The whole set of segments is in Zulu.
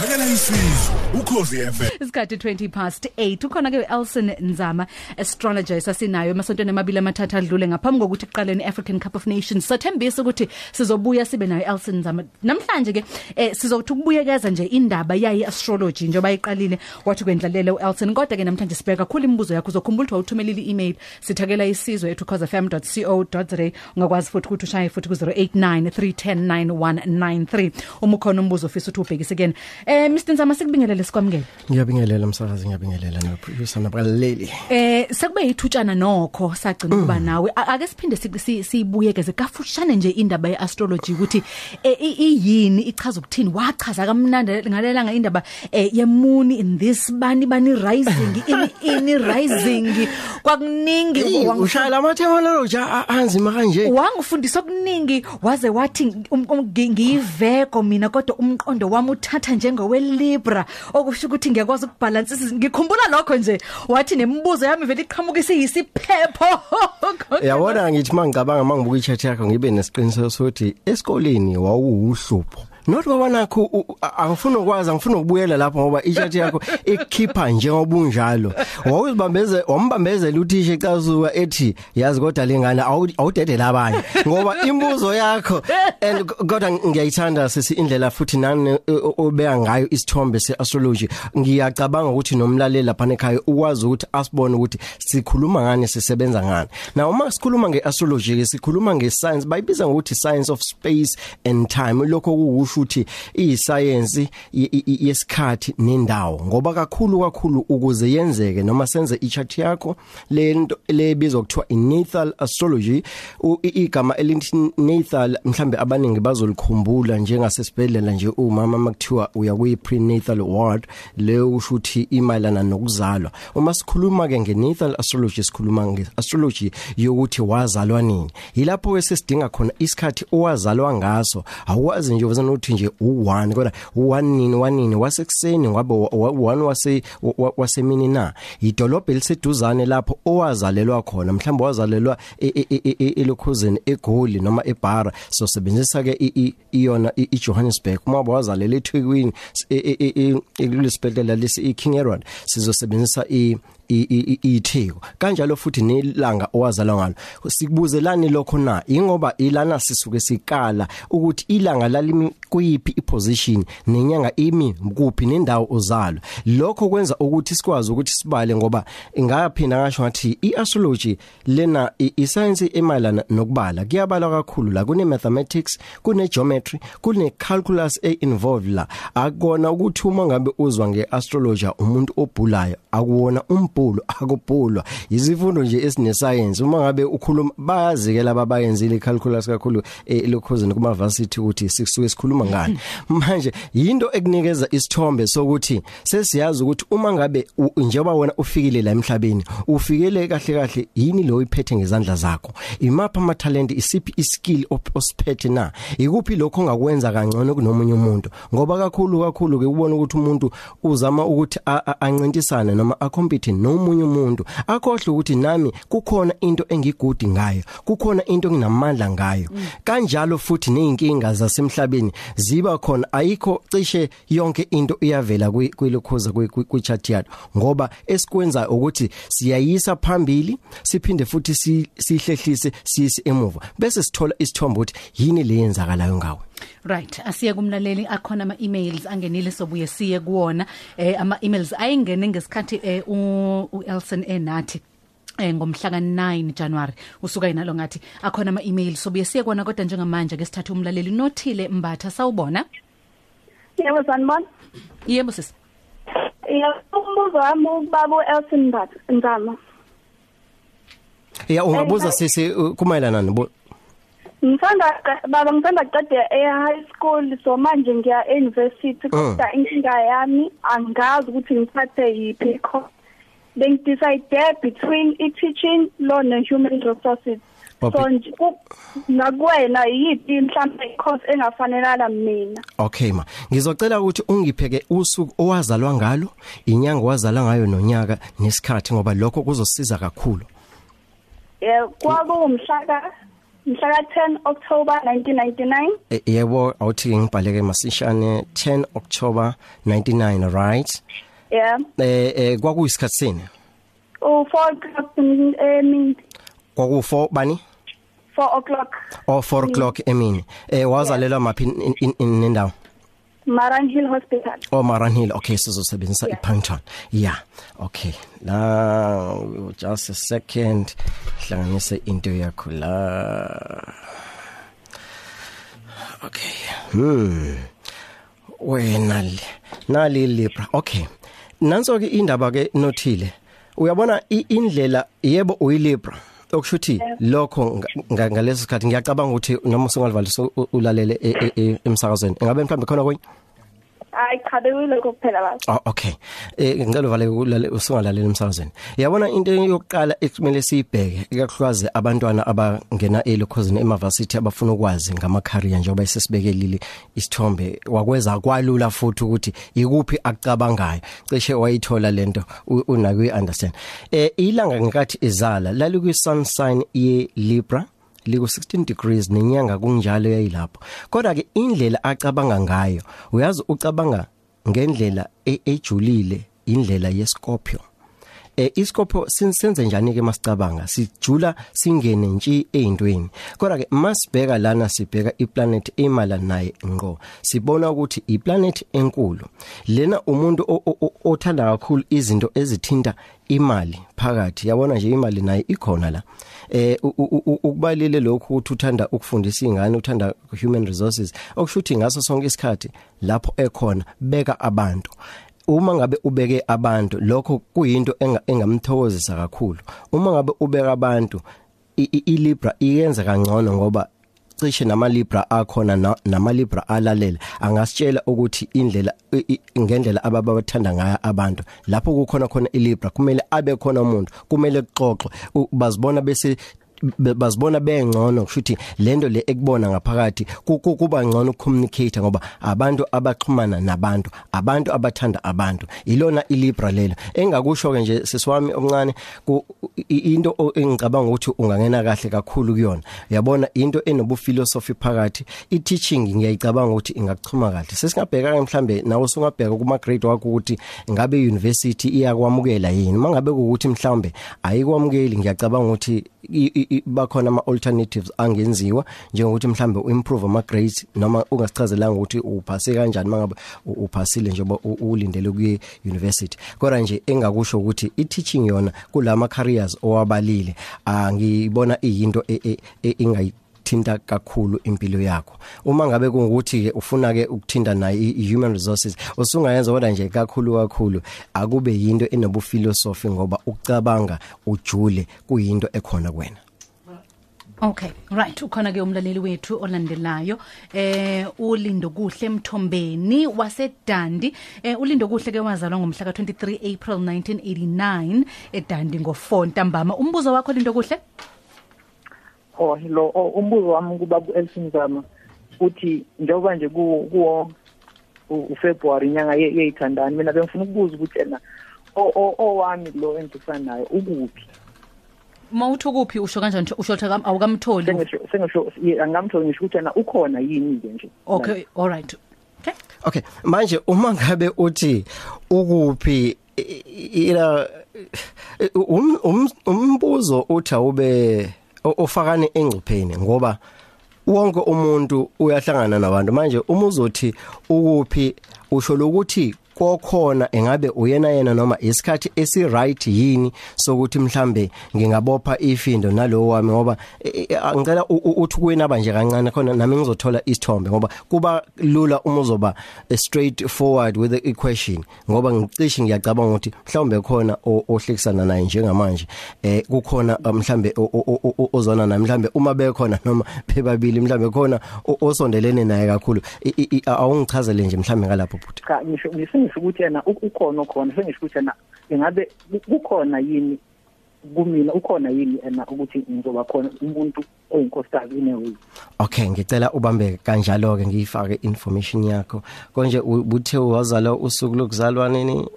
sithakela isizwe ukhosi FM isikhathi 20 past 8 ukhona ke Elson Nzama astrologer sasinayo emasontweni amabili amathathu adlule ngaphambi kokuthi iqaleni African Cup of Nations. Sathembisa ukuthi sizobuya sibe nayo Elson Nzama. Namhlanje ke eh, sizothi ukubuyekeza nje indaba yayi astrology njengoba iqalile wathi kwendlalele uElson. Kodwa ke namhlanje sibheka kakhulu imibuzo yakho uzokhumbula ukuthi uthumelile i-email. Sithakela isizwe ethu causefm.co.za ungakwazi futhi ukuthi ushaye futhi ku 0893109193 uma ukhona umbuzo ofisa ukuthi ubhekise again eh Mr Nzama sikubingelele sikwamukele ngiyabingelela msakazi ngiyabingelela noproducer nabaleli Eh sekube yithutshana nokho sagcina kuba nawe. A- ake siphinde si- si- siyibuyekeze kafushane nje indaba yeastrology ukuthi eh, i- iyini ichaza ukuthini? Wachaza kamnandi ngalelanga indaba eh, yemuni in this bani bani rising in in rising kwakuningi. Wangu- ushaya lamathemology anzima kanje wangifundisa okuningi waze wathi um- um- ngi- ngiyiveko mina kodwa umqondo wami uthatha njengowe Libra okusho ukuthi ngiyakwazi ukubalance ngikhumbula lokho nje. Wathi nemibuzo yami vele iqhamukise yisiphepho yabona ngithi mangicabanga mangibuka i-chat yakho ngibe nesiqiniseko sokuthi esikoleni wawuhlupho not ngoba nakho u- u- a- angifuni ukwazi angifuni ukubuyela lapho ngoba i-chat yakho ikhipha njengoba unjalo. Wawuzibambeze wambambezela uthisha ecazuka ethi yazi kodwa lengane awu- awudedela abanye ngoba imibuzo yakho and kodwa ngiyayithanda sisi indlela futhi nani obeka ngayo isithombe seastrology. Ngiyacabanga ukuthi nomlaleli lapha ekhaya ukwazi ukuthi asibone ukuthi sikhuluma ngani sisebenza ngani. Now uma sikhuluma ngeastrology ke sikhuluma ngescience bayibiza ngokuthi science of space and time. Lokho kuwusho ukuthi iyiscience yesikhathi nendawo. Ngoba kakhulu kakhulu ukuze yenzeke noma senze ichart yakho lento lebizwa kuthiwa inatal astrology u- i- igama elithi natal mhlambe abaningi bazolikhumbula njengasesibhedlela nje umama makuthiwa uya kuyi prenatal ward leyo usho ukuthi imayelana nokuzalwa. Uma sikhuluma ke ngenatal astrology sikhuluma ngeastrology yokuthi wazalwa nini. Yilapho esesidinga khona isikhathi owazalwa ngaso. Awukwazi nje uzana ukuthi nje u1 kodwa u1 nini wanini wasekuseni ngabe u1 wase wa- wa- wasemini na? Idolobha eliseduzane lapho owazalelwa khona mhlawumbe wazalelwa e- e- e- e- elokhuzeni egoli noma ebhara so sebenzisa ke i- i- iyona i- iJohannesburg. Uma wazalela eThekwini ekulesibhedlela lesi iKing Edward sizosebenzisa i i- i- i- itheko kanjalo futhi nelanga owazalwa ngalo. Sikubuzelani lokho na? Ingoba ilana sisuke sikala ukuthi ilanga lalimi kuyipi iposition nenyanga imi kuphi nendawo ozalwa lokho kwenza ukuthi sikwazi ukuthi sibale ngoba ingaphinda ngasho ngathi iastrology lena i- iscience emayelana nokubala kuyabala kakhulu la. Kune mathematics kune geometry kune calculus e involved la. Akona ukuthi uma ngabe uzwa ngeastrology umuntu obhulayo akuwona umbhulo akubhulwa izifundo nje esine science uma ngabe ukhuluma bayazi laba bayenzile calculus kakhulu elokhuzini kuma varsity ukuthi sikusuke sikhuluma ngani. Manje yinto ekunikeza isithombe sokuthi sesiyazi ukuthi uma ngabe njengoba wena ufikile la emhlabeni ufikele kahle kahle yini lo iphethe ngezandla zakho? Imapha ama talent isiphi iskill osiphethe na? Ikuphi lokho ongakwenza kangcono kunomunye umuntu? Ngoba kakhulu kakhulu ke ubona ukuthi umuntu uzama ukuthi ancintisane noma acompete nomunye umuntu akhohle ukuthi nami kukhona into engigudi ngayo kukhona into enginamandla ngayo. Kanjalo futhi nezinkinga zasemhlabeni ziba khona ayikho cishe yonke into iyavela kwi- kwilokhoza kwi- kwi- kwi-chat yakho ngoba esikwenza ukuthi siyayisa phambili siphinde futhi si- sihlehlise siyise emuva. Bese sithola isithombe ukuthi yini leyenzakalayo ngawe. Right. Asiye kumlaleli akhona ama emails angenile sobuye siye kuwona. Eh ama emails ayingene ngesikhathi eh u u Elson enathi eh ngomhla ka9 January. Usuka inalo ngathi akhona ama emails sobuye siye kona kodwa njengamanje ke sithatha umlaleli nothile mbatha sawubona? Yebo sanibona. yebo sis. Yebo umbuzo wami ubaba uElson Mbatha Nzama. ya ungabuza sisi uh, kumayelana nobo Ngithanda baba ngithanda qeda e-high school so manje ngiya e-university kodwa inkinga yami angazi ukuthi ngithathe yiphi course. Bengidecide between i-teaching law ne-human resources. Wapi- So nje ku- nakuwena yiphi mhlawumbe i-course engafanelana mina. Okay ma ngizocela ukuthi ungipheke usuku owazalwa ngalo inyanga owazalwa ngayo nonyaka nesikhathi ngoba lokho kuzosiza kakhulu Eh kwakuwumhla ka mhla ka-10 October 1999 E- yebo awuthi ngibhaleke masishane 10 October 99 right? Yeah. Eh eh kwakuyisikhathi sini? U 4 o'clock in emini kwaku 4 bani? 4 o'clock. Or 4 o'clock emini. Eh wazalelwa maphi in- in- in nendawo? Maran Hill Hospital. Oh Maranhill okay sizosebenzisa Yeah. iPanton yeah. Okay. La just a second. Hlanganise into yakho la okay. Hmm. Wena le nali libra. Okay. Nanso ke indaba ke nothile. Uyabona i- indlela yebo uyilibra. Okushuthi lokho nga- ngalesi sikhathi ngiyacabanga ukuthi noma usungalivalisa u- ulalele e- e- e- emsakazweni engabe mhlawumbe khona kwenye? Hayi cha bekuyilokho kuphela baba Oh okay. Eh ngicela uvale ukulale usungalalela emsakazweni. Yabona into yokuqala ekumele siyibheke ikakhulukazi abantwana abangena elokhosini eMavarsity abafuna ukwazi ngama career njengoba sesibekele isithombe wakweza kwalula futhi ukuthi ikuphi akucabangayo. Cishe wayithola lento u- unake uyiunderstand. Eh ilanga ngekathi izala lali kwi sun sign ye Libra liku 16 degrees nenyanga kunjalo yayilapho. Kodwa ke indlela acabanga ngayo uyazi ucabanga ngendlela e- ejulile indlela yeScorpio. Eh iScorpio sinsenze njani ke masicabanga? Sijula singene nje ezintweni kodwa ke masibheka lana sibheka iplanet emala naye ngqo. Sibona ukuthi iplanet enkulu. Lena umuntu o- o- o- othanda kakhulu izinto ezithinta imali phakathi. Yabona nje imali nayo ikhona la. Eh u- u- u- ukubalile lokhu ukuthi uthanda ukufundisa ingane uthanda human resources okushuthi ngaso sonke isikhathi lapho ekhona beka abantu. Uma ngabe ubeke abantu lokho kuyinto enga- engamthokozisa kakhulu. Uma ngabe ubeka abantu i- i- iLibra iyenza kangcono ngoba cishe nama Libra akhona na- nama Libra alalela angasitshela ukuthi indlela i- i- ngendlela ababathanda ngayo abantu. Lapho kukhona khona iLibra kumele abe khona umuntu kumele kuxoxwe u- bazibona bese be- bazibona bengcono kushuthi lento le ekubona ngaphakathi ku- ku- kuba ngcono communicate ngoba abantu abaxhumana nabantu abantu abathanda abantu ilona ilibra lelo. Engakusho ke nje sisiwami omncane ku- i- into o- engicabanga ukuthi ungangena kahle kakhulu kuyona. Uyabona into enobu philosophy phakathi i teaching ngiyayicabanga ukuthi ingakuchuma kahle. Sesingabheka ke mhlambe nawe usungabheka kuma grade wakho ukuthi ngabe university iyakwamukela yini? Mangabe ukuthi mhlambe ayikwamukeli ngiyacabanga ukuthi i- i- i- bakhona ama alternatives angenziwa njengokuthi mhlambe uimprove ama grades noma ungasichazelanga ukuthi uphase kanjani mangabe u- uphasile njengoba u- ulindele kuye university kodwa nje engakusho ukuthi i teaching yona kulama careers owabalile angibona iyinto e- e- e- engayi thinta kakhulu impilo yakho. Uma ngabe kungukuthi ke ufuna ke ukuthinta nayo i- human resources usungayenza kodwa nje kakhulu kakhulu akube yinto enobu philosophy ngoba ukucabanga ujule kuyinto ekhona kuwena Okay right. Ukhona ke umlaleli wethu olandelayo eh ulindo kuhle emthombeni wasedandi. Eh ulindo kuhle ke wazalwa ngomhla ka 23 April 1989 eDandi ngo4 ntambama umbuzo wakho lindo kuhle? Oh hello. Oh, umbuzo wami kubaba Elsin Zama uthi njengoba nje ku kuwo u- uFebruary inyanga ye- yeyithandani mina bengifuna ukubuza ukuthi ena o o owami lo engifana naye ukuphi? Mawuthi kuphi usho kanjani usho ukuthi awukamtholi sengisho sengisho angamtholi ngisho ukuthi ena ukhona yini ke nje. Okay all right. Okay. Okay manje uma ngabe uthi ukuphi ila um- um- umbuzo uthi awube ofakane engcipheni ngoba wonke umuntu uyahlangana nabantu. Manje uma uzothi ukuphi usho lokuthi kokhona engabe uyena yena noma isikhathi esi right yini sokuthi mhlambe ngingabopha ifindo nalowo wami ngoba eh, eh, ngicela u- u- uthi kuyenaba nje kancane khona nami ngizothola isithombe ngoba kuba lula uma uzoba eh, straight forward with the equation ngoba ngicishe ngiyacabanga ukuthi mhlawumbe khona o- ohlekisana naye njengamanje eh kukhona uh, mhlambe o- o- o- o- ozona naye mhlambe uma bekhona noma bebabili mhlambe khona o- osondelene naye kakhulu. I- i- i- awungichazele nje mhlambe ngalapho futhi. Cha ngisho ngisho ukuthi ena u- ukhona khona sengisho ukuthi ena ingabe ku- kukhona yini kumina ukhona yini ena ukuthi ngizoba khona umuntu oyinkosikazi ineway? Okay ngicela ubambe kanjalo ke ngiyifake information yakho. Konje u- buthe wazalwa usuku lokuzalwa nini?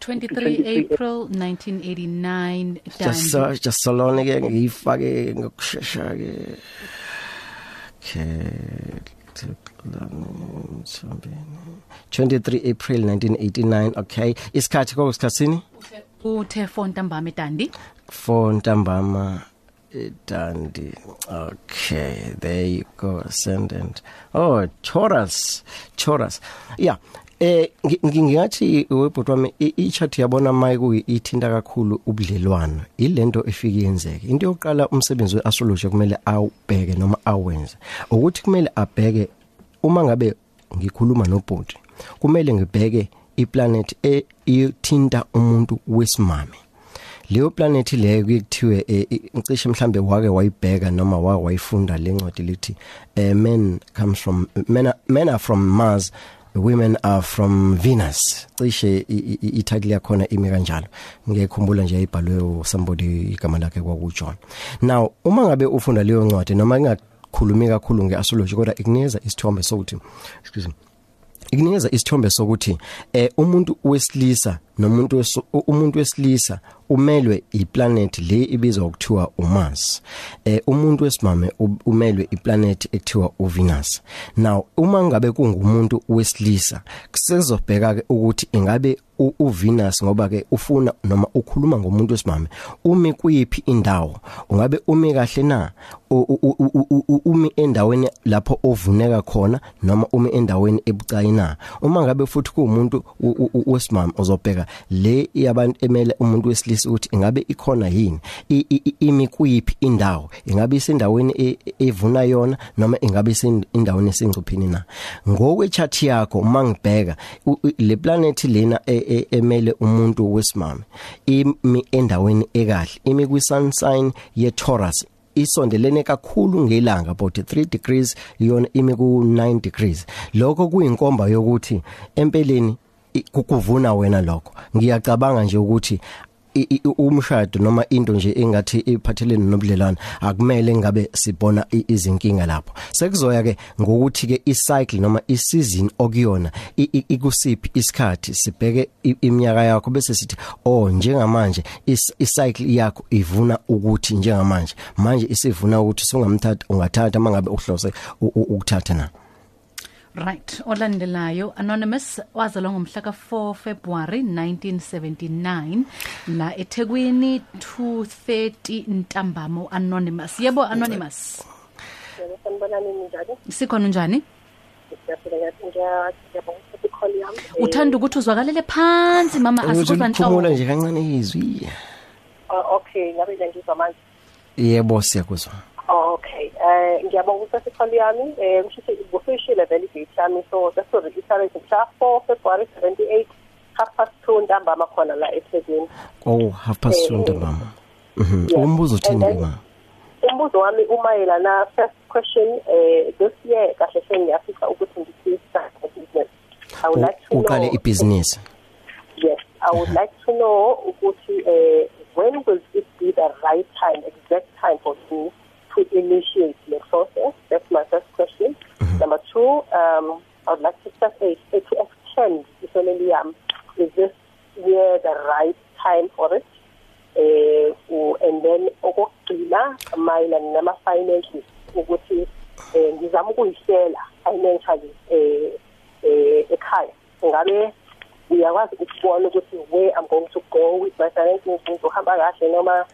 23 April 1989 just Dandi just salone ke ngiyifake ngokusheshsha ke okay. 23 April 1989 okay. Isikhathi kokusikhatsini uthe fonta mbami dandi for ntambama dandi okay. There you go ascendant oh taurus taurus yeah eh ngi- ngi- ngingathi webhot wami i- i-chart yabona maye kuyi ithinta kakhulu ubudlelwano. Ilento efike yenzeke. Into yokuqala umsebenzi weastrology kumele awubheke noma awenze ukuthi kumele abheke uma ngabe ngikhuluma nobhoti kumele ngibheke iplanet ethinta umuntu wesimame. Leyo planet leyo kuyithiwe eh, ngicishe mhlambe wake wayibheka noma wayifunda lencwadi lithi eh, men comes from men are, men are from Mars women are from Venus. Cishe i- i- i- ititle yakhona ime kanjalo. Ngiyekhumbula nje ibhalwe somebody igama lakhe kwakuJohn. Now uma ngabe ufunda leyo ncwadi noma ingakhulumi kakhulu ngeastrology kodwa ikunikeza isithombe sokuthi excuse me ikunikeza isithombe sokuthi eh umuntu wesilisa nomuntu weso- umuntu wesilisa umelwe iplanet le ibizwa ukuthiwa uMars. Eh umuntu wesimame umelwe iplanet ekuthiwa uVenus. Now uma ngabe kungumuntu wesilisa kusezobheka ke ukuthi ingabe uVenus ngoba ke ufuna noma ukhuluma ngomuntu wesimame umi kuyiphi indawo? Ungabe umi kahle na? Umi endaweni lapho ovuneka khona noma umi endaweni ebucayi na? Uma ngabe futhi kuumuntu wesimama uzobheka le yabantu emele umuntu wesilisa ukuthi ingabe ikhona yini? Imi kuyiphi indawo? Ingabe isendaweni e- evuna yona noma ingabe isendaweni esengcuphini na? Ngokwechart yakho uma ngibheka le planet lena e- e- emele umuntu wesimame imi endaweni ekahle imi kwi sun sign ye Taurus isondelene kakhulu ngelanga about 3 degrees yona imi ku 9 degrees. Lokho kuyinkomba yokuthi empeleni kukuvuna wena lokho. Ngiyacabanga nje ukuthi umshado noma into nje engathi iphathelene nobudlelwane akumele ngabe sibona i- izinkinga lapho. Sekuzoya ke ngokuthi ke icycle noma isizini okuyona i- i- ikusiphi isikhathi sibheke i- iminyaka yakho bese sithi oh njengamanje is- icycle yakho ivuna ukuthi njengamanje manje isivuna ukuthi sungamthatha ungathatha mangabe uhlose u- u- ukuthatha na? Right, olandelayo anonymous wazalwa ngomhla ka4 February 1979 la eThekwini 230 ntambamo anonymous. Yebo anonymous. sanibonani njani Sikhona njani? siyaphila kahle ngiyabonga ukuthi ikholi yami Uthanda ukuthi uzwakalele phansi mama ukuthi asikuzwa liphumula nhlobo. nje kancane izwi Oh, okay ngabe nje ngizwa manje yebo siyakuzwa Oh, okay eh ngiyabonga ukuthi ikholi yami eh kusho ukuthi ngofishile vele date yami so that's for reiterate mhla 4 February 78 half past 2 ntambama khona la eThekwini. Oh half past 2 ntambama. mhm. Yeah. umbuzo uthini And then- ma umbuzo wami umayelana first question eh this year kahle hle ngiyafisa ukuthi ngithisa business. I would like to uqale know ibhizinisi Yes, I would like to know ukuthi uh, when will it be the right time, exact time for me to initiate the process? That's my first question. Number two, um, I would like to start a, a to extend the family. Um, is this year the right time for it? Uh, u- and then okugcina mayelana nama-finances ukuthi um ngizama ukuyihlela financially um ekhaya ngabe uyakwazi ukubona ukuthi where I'm going to go with my finances ngizohamba kahle noma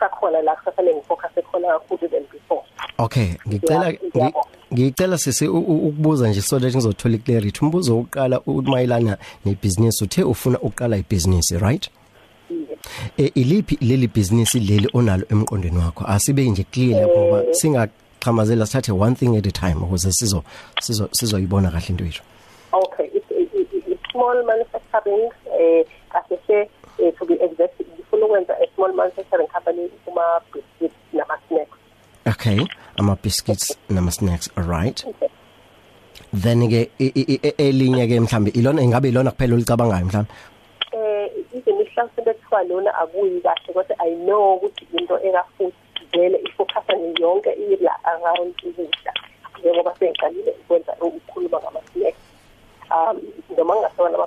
sakhona la kusafanele ngifocus khona kakhulu than before okay ngicela Yeah, ngi- yebo. ngicela sisi u- u- ukubuza nje so that ngizothola clarity umbuzo wokuqala umayelana nebhizinisi uthe ufuna uqala ibhizinisi right? E iliphi leli business leli onalo emqondweni wakho? Asibe nje clear lapho ngoba singaqhamazela sithathe one thing at a time ukuze sizo sizo sizoyibona kahle into yethu. Okay it's, it, it, it's small manufacturing eh kahle hle eh, to be exact ukwenza a small manufacturing company kuma biscuits nama snacks okay ama biscuits nama snacks all right then ke elinye ke mhlambe ilona ingabe ilona kuphela ulicabangayo mhlambe? Eh ihlansi bethiwa lona akuyi kahle kodwa i know ukuthi into ekafuthi vele ifocusa yonke ila around ukudla. Njengoba sengiqalile ukwenza ukukhuluma ngama-snacks. Um noma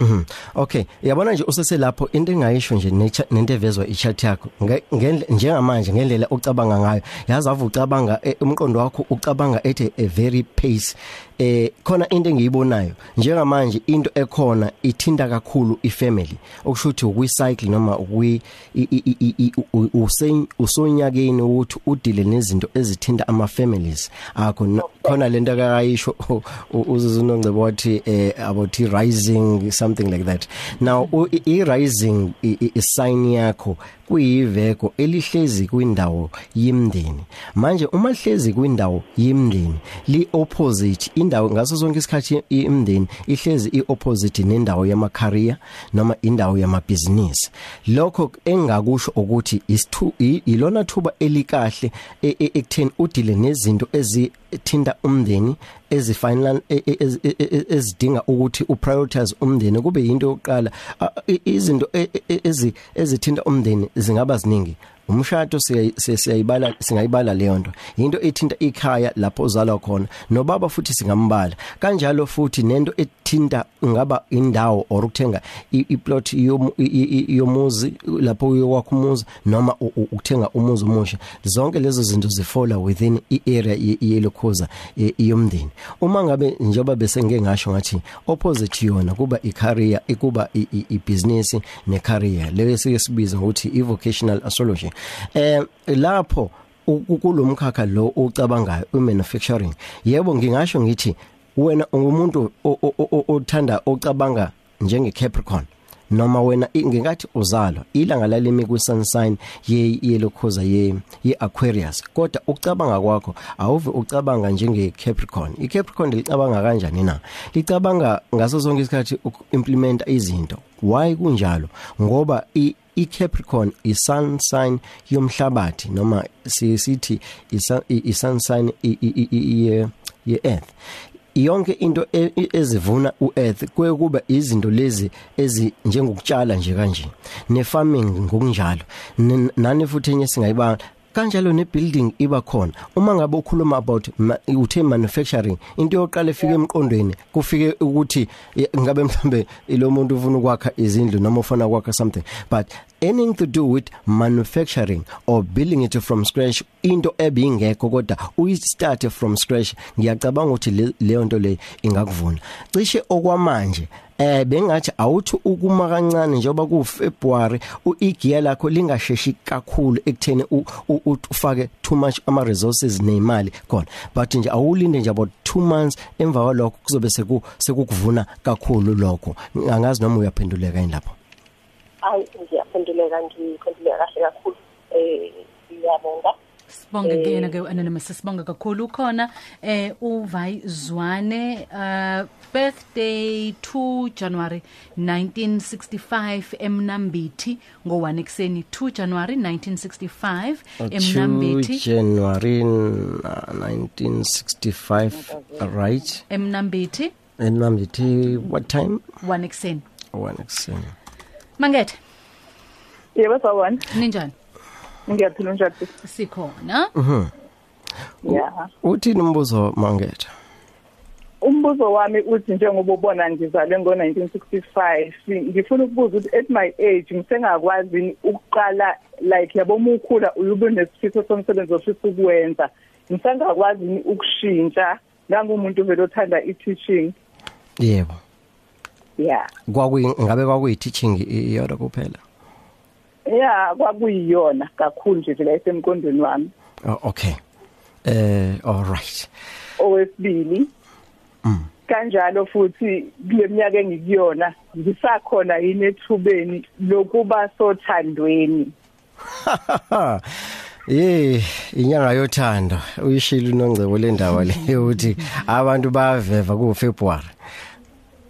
Mhm. Okay, yabona nje useselapho into engayisho nje necha- nento evezwa ichart yakho nge- ngendle njengamanje ngendlela ucabanga ngayo. Yazi ave ucabanga eh, umqondo wakho ucabanga at a, a very pace. Eh khona into engiyibonayo njengamanje into ekhona ithinta kakhulu ifamily. Okusho ukuthi ukwi-cycle noma ukwi i- i- i- i- u- usen- usonyakeni ukuthi udile nezinto ezithinta ama families akho no- khona lento akayisho uzuzunongcebo wathi eh about i rising something like that. Now u- i- i rising i- i- i sign yakho kuyiveko elihlezi kwindawo yimndeni manje uma lihlezi kwindawo yimndeni li opposite indawo ngaso sonke isikhathi imndeni ihlezi i opposite nendawo yama career noma indawo yama business lokho engakusho ukuthi isithu ilona thuba elikahle e- e- ekutheni udile nezinto ezithinta umndeni ezifinal e- e- ezi- e- e- ezidinga ukuthi uprioritize umndeni. Kube into yokuqala. A- i- izinto e- e- ezi ezithinta umndeni zingaba ziningi. Umshado siyayi- siya- siyayibala singayibala leyo nto. Into ethinta ikhaya lapho uzalwa khona. Nobaba futhi singambala. Kanjalo futhi nento ethinta ngaba indawo or ukuthenga i- iplot yomu- i- i- i- yomuzi lapho uyokwakha umuzi noma u- u- ukuthenga umuzi omusha. Zonke lezo zinto zifola within i-area ye- yelokhoza e- yomndeni. Uma ngabe njengoba bese ngeke ngasho ngathi opposite yona kuba i-career kuba i- i- i-business ne-career. Leyo sike sibiza ngokuthi i-vocational astrology. Eh lapho kulomkhakha lo ucabangayo umanufacturing yebo ngingasho ngithi wena ungumuntu othanda ocabanga njenge Capricorn noma wena ngingathi uzalwa ilanga lalimi ku sun sign ye yelokhoza ye ye Aquarius kodwa ukucabanga kwakho awuve ucabanga njenge Capricorn. I Capricorn licabanga kanjani na? Licabanga ngaso sonke isikhathi ukuimplementa izinto. Why kunjalo? Ngoba iCapricorn isun sign yomhlabathi noma sithi isun sign ye earth yonke into e- e- ezivuna uearth kuye kuba izinto lezi ezi njengokutshala nje kanje. Ne farming ngokunjalo nani futhi enye singayibanga kanjalo ne building iba khona. Uma ngabe ukhuluma about ma- uthe manufacturing into yoqala efika emqondweni kufike ukuthi eh, ngabe mhlambe lo muntu ufuna ukwakha izindlu noma ufuna ukwakha something. But anything to do with manufacturing or building it from scratch into ebingekho kodwa uyi start from scratch. Ngiyacabanga ukuthi le- leyo nto le ingakuvuna. Cishe okwamanje eh bengathi awuthi ukuma kancane njengoba ku February uigiya lakho lingasheshe kakhulu ekutheni u- u- u- ufake too much ama resources nemali khona. But nje awulinde nje about 2 months emva kwalokho kuzobe seku sekukuvuna kakhulu lokho. Angazi noma uyaphenduleka indapho hayi ngiyaphenduleka ngiphenduleka kahle kakhulu. Eh ngiyabonga. Sibonge kuyena ke anonymous sibonge kakhulu. Ukhona eh uvai Zwane uh birthday 2 January 1965 emnambithi. Ngo1 ekuseni? 2 January 1965 emnambithi. 2 January uh, 1965 right? emnambithi. emnambithi what time? 1 ekuseni? 1 ekuseni. Mangethe yebo sawubona. Ninjani ngiyaphila njalo sikhona. Ya. Uthini umbuzo mangetha? Umbuzo wami uthi njengoba ubona ngizalwe ngo1965 ngifuna ukubuza ukuthi at my age ngisengakwazi ukuqala like yabo umukhula uyube nesifiso somsebenzi ofisa ukuwenza ngisengakwazi ukushintsha? Ngangumuntu vele othanda i-teaching. Yebo. Yeah kwakuyi ngabe kwakuyi teaching iyona kuphela? Yeah kwakuyiyona kakhulu nje vele esemqondweni wami. Oh, okay. Eh all right. Owesibili. Kanjalo futhi kule minyaka engikuyona ngisakhona yini ethubeni lokuba sothandweni? Eh inyanga yothando. Uyishilo unongcebo lendaba le ukuthi abantu bayaveva ku February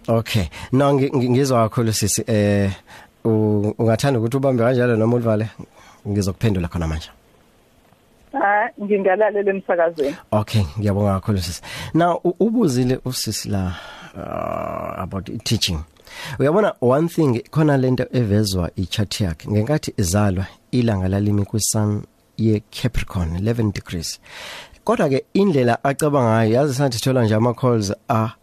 Okay. No ngi- ngi- ngizwa kakhulu sisi eh u- ungathanda ukuthi ubambe kanjalo noma ulivale ngizokuphendula khona manje. Ah ngingalalela emsakazweni. Okay ngiyabonga kakhulu sisi now u- ubuzile usisi la uh, about teaching. Uyabona one thing khona lento evezwa ichart yakhe ngenkathi izalwa ilanga lalimi ku sun ye Capricorn 11 degrees. Kodwa ke indlela acabanga ngayo yazi sathi thola nje ama calls a a- a- a-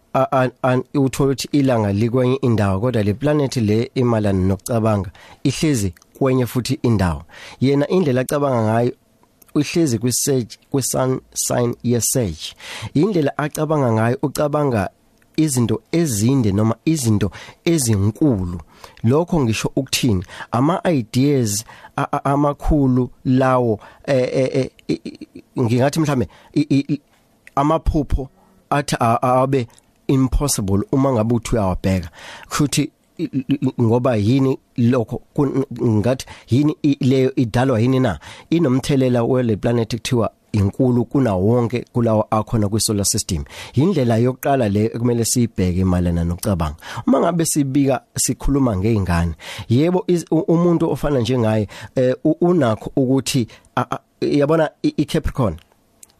uthola ukuthi ilanga likwenye indawo kodwa le planet le imalana nokucabanga ihlezi kwenye futhi indawo. Yena indlela acabanga ngayo uhlezi kwisage kwisun sign yesage indlela acabanga ngayo ucabanga izinto ezinde noma izinto ezinkulu. Lokho ngisho ukuthini? Ama ideas amakhulu lawo eh, eh, eh, ngingathi mhlambe amaphupho athi abe impossible uma ngabe uthi uyawabheka. Futhi i- i- ngoba yini lokho ngathi yini leyo idalwa yini na? Inomthelela wele planet kuthiwa inkulu kuna wonke kulawo akhona kwi solar system. Indlela yokuqala le kumele siyibheke malana nokucabanga. Uma ngabe sibika sikhuluma ngeingane yebo umuntu ofana njengaye eh, unakho ukuthi yabona i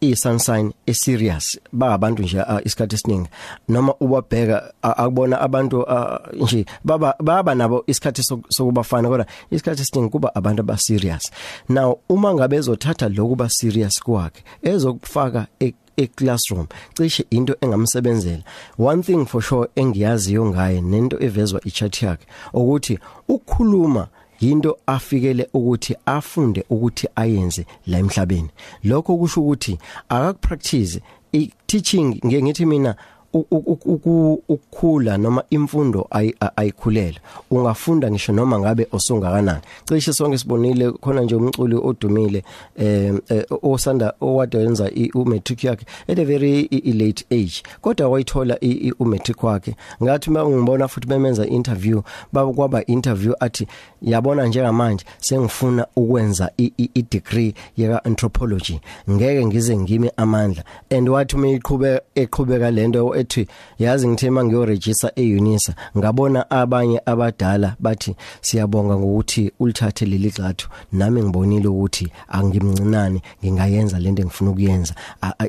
i- Capricorn i sun sign e serious ba abantu nje uh, isikhathi esiningi. Noma ubabheka uh, akubona abantu uh, nje baba baba nabo isikhathi sok- sokubafana kodwa isikhathi esiningi kuba abantu aba serious now uma ngabe ezothatha lokuba serious kwakhe ezokufaka e eclassroom cishe into engamsebenzela. One thing for sure engiyaziyo ngaye nento evezwa ichart yakhe ukuthi ukukhuluma yinto afikele ukuthi afunde ukuthi ayenze la emhlabeni. Lokho kusho ukuthi akakupractice i teaching ngeke ngithi mina u- u- u- uku- ukukhula noma imfundo ayi- a- ayikhulela ungafunda ngisho noma ngabe osungakanani cishe sonke sibonile khona nje umculi odumile eh eh, osanda owade wenza i- umatric yakhe at a very i- i- late age. Kodwa wayithola i- i- umatric wakhe. Ngathi mangibona futhi bemenza interview baba kwaba interview athi yabona njengamanje sengifuna ukwenza i- i i degree yeka anthropology ngeke ngize ngime amandla. And wathi uma iqhubeka eqhubeka lento ethi yazi ngithe mangiyoregister eUnisa. Ngabona abanye abadala bathi siyabonga ngokuthi ulithathe leli xathu nami ngibonile ukuthi angimncinane. Ngingayenza lento engifuna ukuyenza.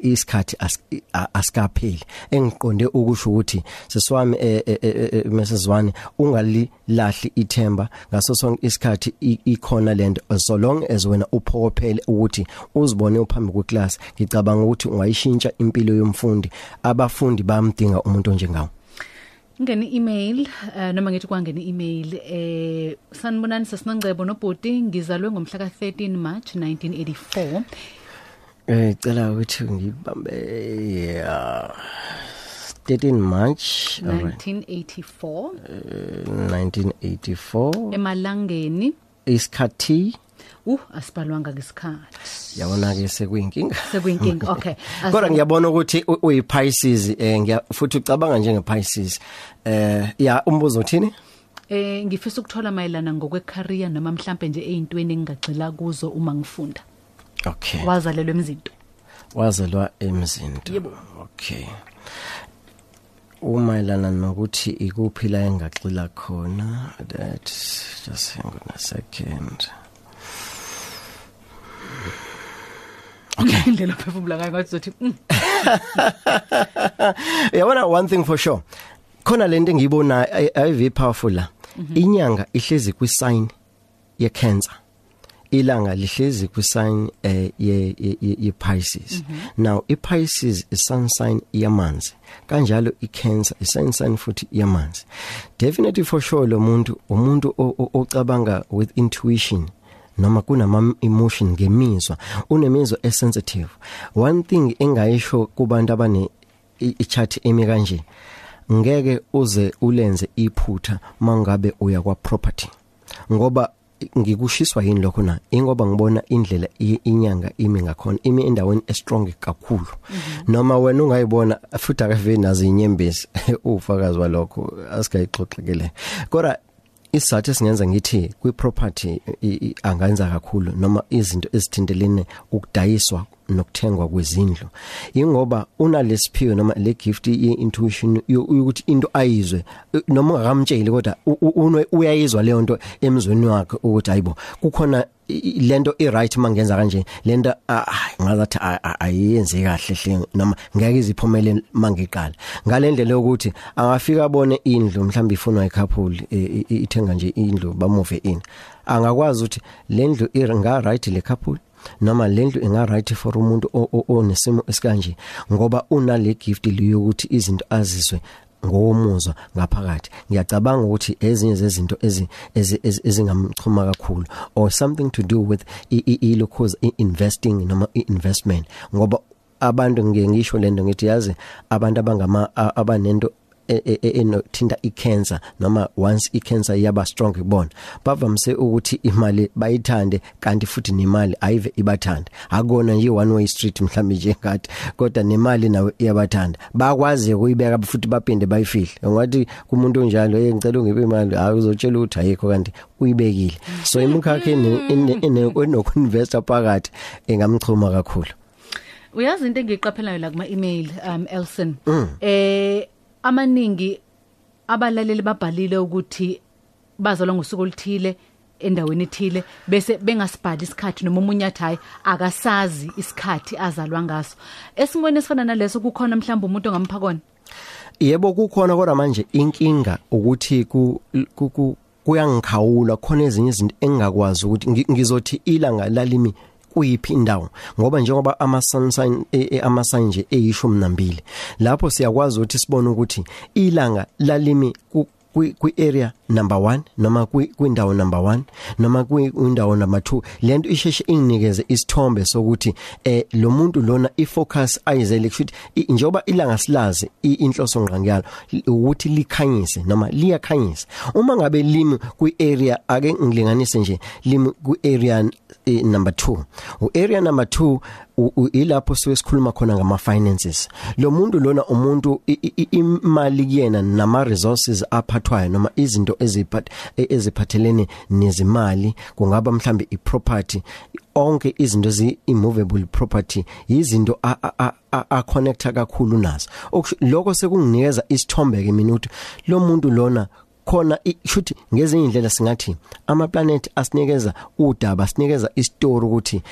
Isikhathi asikapheli engiqonde ukusho ukuthi sesiwami eh, eh, eh, Mrs Zwane ungalilahli ithemba. Ngaso sonke isikhathi ikhona lento so long as wena uphokophele ukuthi uzibone uphambi kweclass ngicabanga ukuthi ungayishintsha impilo yomfundi. Abafundi bamdinga umuntu onjengawo? Ngene email uh, noma ngithi kwangene email eh sanibonani sasinongcebo nobhoti ngizalwe ngomhla ka13 March 1984 Eh cela ukuthi ngibambe yeah 13 March alright. 1984 1984 emalangeni. Isikhathi uh asibhalwanga ngesikhathi. Yabona ke sekuyinkinga. Sekuyinkinga okay. Kodwa ngiyabona ukuthi u- uyiPisces eh ngiya futhi ucabanga njengePisces. Eh ya umbuzo uthini? Eh ngifisa ukuthola mayelana ngokwecareer noma mhlambe nje ezintweni engagxila kuzo uma ngifunda. okay. Wazalelwe emzinto. wazalwa emzinto Yebo. okay. Umayelana nokuthi ikuphi la engaxila khona? That just hang on a second. Okay. Indlela phefumula ngayo ngathi uzothi mm, yabona one thing for sure. Khona lento engiyibona ayive powerful la. Inyanga ihlezi kwi sign ye cancer. Ilanga lihlezi kwi sign eh ye ye- ye ye Pisces. Now i Pisces is sun sign yamanzi kanjalo i cancer is sun sign futhi yamanzi. Definitely for sure lo muntu umuntu o- o- ocabanga with intuition noma kunama emotion ngemizwa unemizwa esensitive. One thing engayisho kubantu abane i- i-chart emi kanje ngeke uze ulenze iphutha mangabe uya kwa property ngoba ngikushiswa yini lokho na? Ingoba ngibona indlela i- inyanga imi ngakhona imi endaweni estrong kakhulu. Noma wena ungayibona futhi akave nazo inyembezi ufakazi walokho asikayixoxekele kodwa isizathu esingenza ngithi kwi property i- i- angenza kakhulu noma izinto ezithintelene ukudayiswa nokuthengwa kwezindlu. Ingoba unalesiphiwe noma le gift ye intuition yo- ukuthi into ayizwe eh, noma ungakamtsheli kodwa u- u- uno- uyayizwa leyo nto emzweni wakhe ukuthi hayibo kukhona i- i- lento i right mangenza kanje lento ah, ngazathi a- a- ayiyenzi kahle hle noma ngeke iziphumele mangiqala. Ngalendlela yokuthi angafika abone indlu mhlawumbe ifunwa icouple eh, i- i- ithenga nje indlu bamove in. Angakwazi ukuthi lendlu nga right le couple? Noma lendlu inga right for umuntu o- o- onesimo esikanje ngoba unale gift liyokuthi izinto azizwe ngokomuzwa ngaphakathi. Ngiyacabanga ukuthi ezinye zezinto ezi ezi- ezi- ezingamchuma kakhulu or something to do with i- i- ilokhoze investing noma investment ngoba abantu ngiye ngisho lento ngithi yazi abantu abangama a- abanento e- e- e- enothinta icancer noma once icancer yaba strong ibona bavamise ukuthi imali bayithande kanti futhi nemali ayive ibathanda akona nje one way street mhlambe nje ngathi kodwa nemali nawe iyabathanda. Bakwazi ukuyibeka futhi baphinde bayifihle ngathi kumuntu onjalo hey ngicela ungibe imali hayi uzotshela ukuthi ayikho kanti uyibekile. So imikhakhe enokuinvesta phakathi engamchuma kakhulu. Uyazi into engiyiqaphelayo la kuma email um Elson. Eh amaningi abalaleli babhalile ukuthi bazalwa ngosuku oluthile endaweni ethile bese bengasibhali isikhathi noma umunye athi hayi akasazi isikhathi azalwa ngaso. Esimweni esifana naleso kukhona mhlawumbe umuntu ongampha kona? Yebo kukhona kodwa manje inkinga ukuthi ku ku- ku- kuyangikhawula khona ezinye izinto engakwazi ukuthi ngi- ngizothi ilanga lalimi kuyiphi indawo? Ngoba njengoba ama sun sign e- e- ama sign nje eyishumi nambili lapho siyakwazi ukuthi sibone ukuthi ilanga lalimi ku kwi kwi area number 1 noma kwi kwindawo number 1 noma kwindawo number 2 lento isheshe inginikeze isithombe sokuthi eh lo muntu lona ifocus ayizele kushuthi njengoba ilanga silazi i- inhloso ngqangiyalo ukuthi likhanyise noma liyakhanyisa. Uma ngabe limi kwi area ake ngilinganise nje limi kwi area eh, number 2 u area number 2 u- u- ilapho siwe sikhuluma khona ngama finances lo muntu lona umuntu imali kuyena nama resources aphathwayo noma izinto eziphat e- eziphathelene nezimali kungaba mhlambe i property onke izinto ezi immovable property izinto a- connecta kakhulu nazo. Lokho sekunginikeza isithombe ke mina ukuthi lo muntu lona khona shuthi ngezinye indlela singathi ama planet asinikeza udaba asinikeza istory ukuthi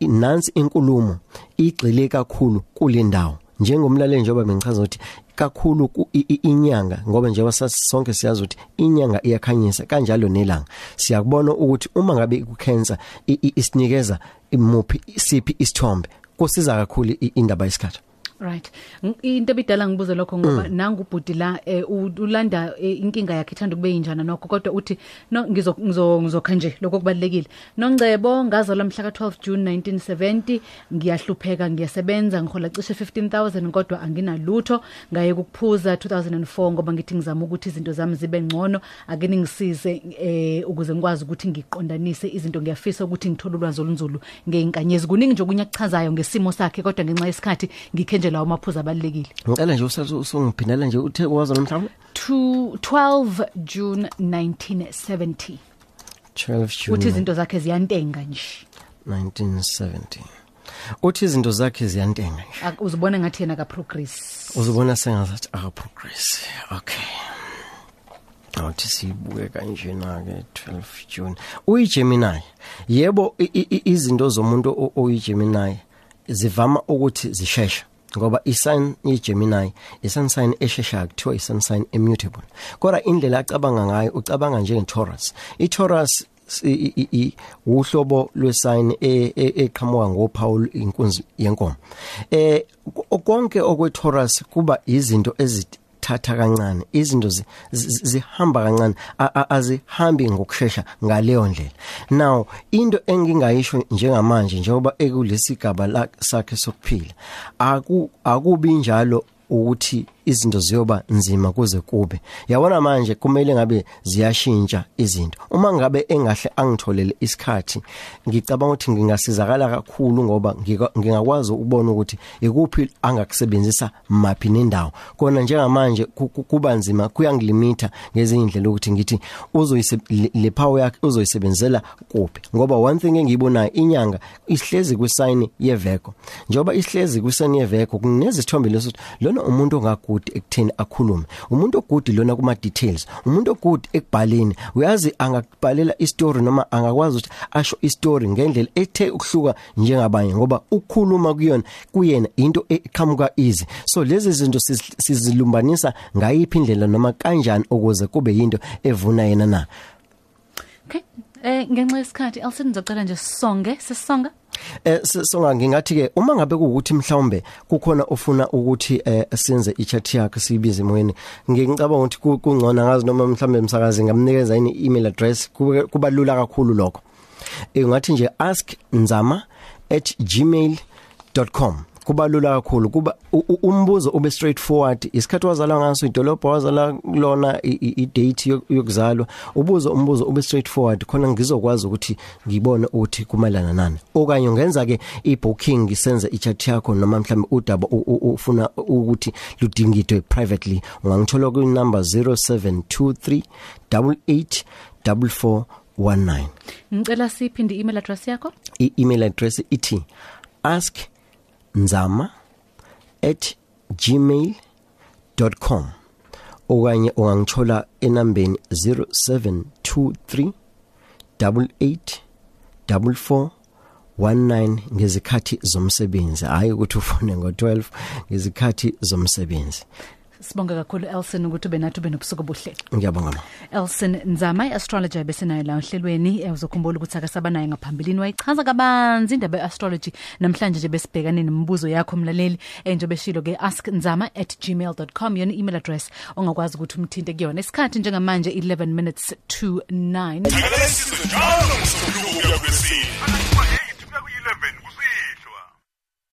nansi inkulumo igxile kakhulu kule ndawo. Njengomlaleli njengoba bengichaza ukuthi kakhulu ku- i- i- inyanga ngoba njengoba sasonke siyazi ukuthi inyanga iyakhanyisa kanjalo nelanga. Siyakubona ukuthi uma ngabe kucancer isinikeza imuphi siphi isithombe kusiza kakhulu i- indaba yesikhathi. Right. Ng- Into ebidala ngibuze lokho ngoba nangu ubhudi la eh, u- ulanda eh, inkinga yakhe ithanda kube injana nokho kodwa uthi no ngizo ngizo ngizokha nje lokho kubalekile. Nongcebo ngazalwa mhla ka12 June 1970 ngiyahlupheka ngiyasebenza ngihola cishe 15000 kodwa anginalutho ngaye ukuphuza 2004 ngoba ngithi ngizama ukuthi izinto zami zibe ngcono ake ningisize eh ukuze ngikwazi ukuthi ngiqondanise izinto ngiyafisa ukuthi ngithole ulwazi olunzulu ngeinkanyezi kuningi nje kunyakuchazayo ngesimo sakhe kodwa ngenxa yesikhathi ngikhe nje lawo maphuzu abalekile ngicela nje usungiphindela nje uthe wazi nomhlawumbe to 12 June 1970 12 uthi June izinto zakhe ziyantenga nje. 1970 uthi izinto zakhe ziyantenga nje. Ak- uzibona ngathi yena ka progress uzibona sengazathi aka progress okay. Awuthi sibuke kanje na ke 12 June. uyiGemini yebo i- i- i- izinto zomuntu o- oyiGemini zivama ukuthi zisheshe. Ngoba isign yeGemini isun sign esheshayo kuthiwa isun sign immutable. Kodwa indlela acabanga ngayo ucabanga njenge-Taurus. i-Taurus i- i- i- i- uhlobo lwesign e- e- eqhamuka ngophawu inkunzi yenkomo. Eh ko- konke okwe-Taurus kuba izinto ezithatha kancane. Izinto zi- zi- zihamba kancane. A- a- azihambi ngokusheshsha ngaleyo ndlela. Now into engingayisho njengamanje njengoba ekulesigaba la sakhe sokuphila aku akubi njalo ukuthi izinto ziyoba nzima kuze kube. Yabona manje kumele ngabe ziyashintsha izinto. Uma ngabe engahle angitholele isikhathi ngicabanga ukuthi ngingasizakala kakhulu ngoba ngika- ngingakwazi ukubona ukuthi ikuphi angakusebenzisa maphi nendawo. Kona njengamanje ku- ku- kuba nzima kuyangilimita ngezinye indlela ukuthi ngithi uzoyise le- le power yakhe uzoyisebenzela kuphi. Ngoba one thing engiyibonayo inyanga ihlezi kwisign yeveko njengoba ihlezi kwisign yeveko kunezithombe leso lona umuntu ongagude ekutheni akhulume. Umuntu ogude lona kuma details umuntu ogude ekubhaleni uyazi angakubhalela istory noma angakwazi ukuthi asho istory ngendlela ethe ukuhluka njengabanye ngoba ukukhuluma kuyona kuyena into eqhamuka easy. So lezi zinto siz- sizilumbanisa ngayiphi indlela noma kanjani ukuze kube yinto evuna yena na? Okay. Eh ngenxa yesikhathi Elson ngizocela nje sisonge sisonga? Eh songa ngingathi ke uma ngabe kuukuthi mhlawumbe kukhona ofuna ukuthi eh senze i-chat yakhe sibize emoyeni ngicabanga ukuthi ku- kungcono ngazi noma mhlawumbe umsakazi ngamnikeza ini email address kube- kuba lula kakhulu lokho. Eh ungathi nje ask nzama@gmail.com kuba lula kakhulu. Kuba u- u- umbuzo ube straightforward isikhathi wazalwa ngaso idolobho wazala lona i- i i- date yok- yokuzalwa ubuzo umbuzo ube straightforward khona ngizokwazi ukuthi ngibone ukuthi kumalana nani. Okanye ungenza ke ibooking ngisenze i-chat yakho noma mhlawumbe udaba u- u- ufuna ukuthi ludingidwe privately. Ungangithola ku number 0723 88 4419 ngicela siphinde i-email address yakho? I-email address ithi ask nzama @gmail.com okanye ungangithola enambeni 0723 88 44 19 ngezikhathi zomsebenzi. Hayi ukuthi ufone ngo12 ngezikhathi zomsebenzi. Sibonga kakhulu Elson ukuthi ube nathi ube nobusuku obuhle. Ngiyabonga ma. Elson Nzama i-astrologer besenayo la ohlelweni eh, uzokhumbula ukuthi akasaba naye ngaphambilini wayichaza kabanzi indaba ye-astrology. Namhlanje nje besibhekane nemibuzo yakho mlaleli eh, njengoba beshilo ke asknzama@gmail.com yona email address ongakwazi ukuthi umthinte kuyona. Isikhathi njengamanje 11 minutes to 9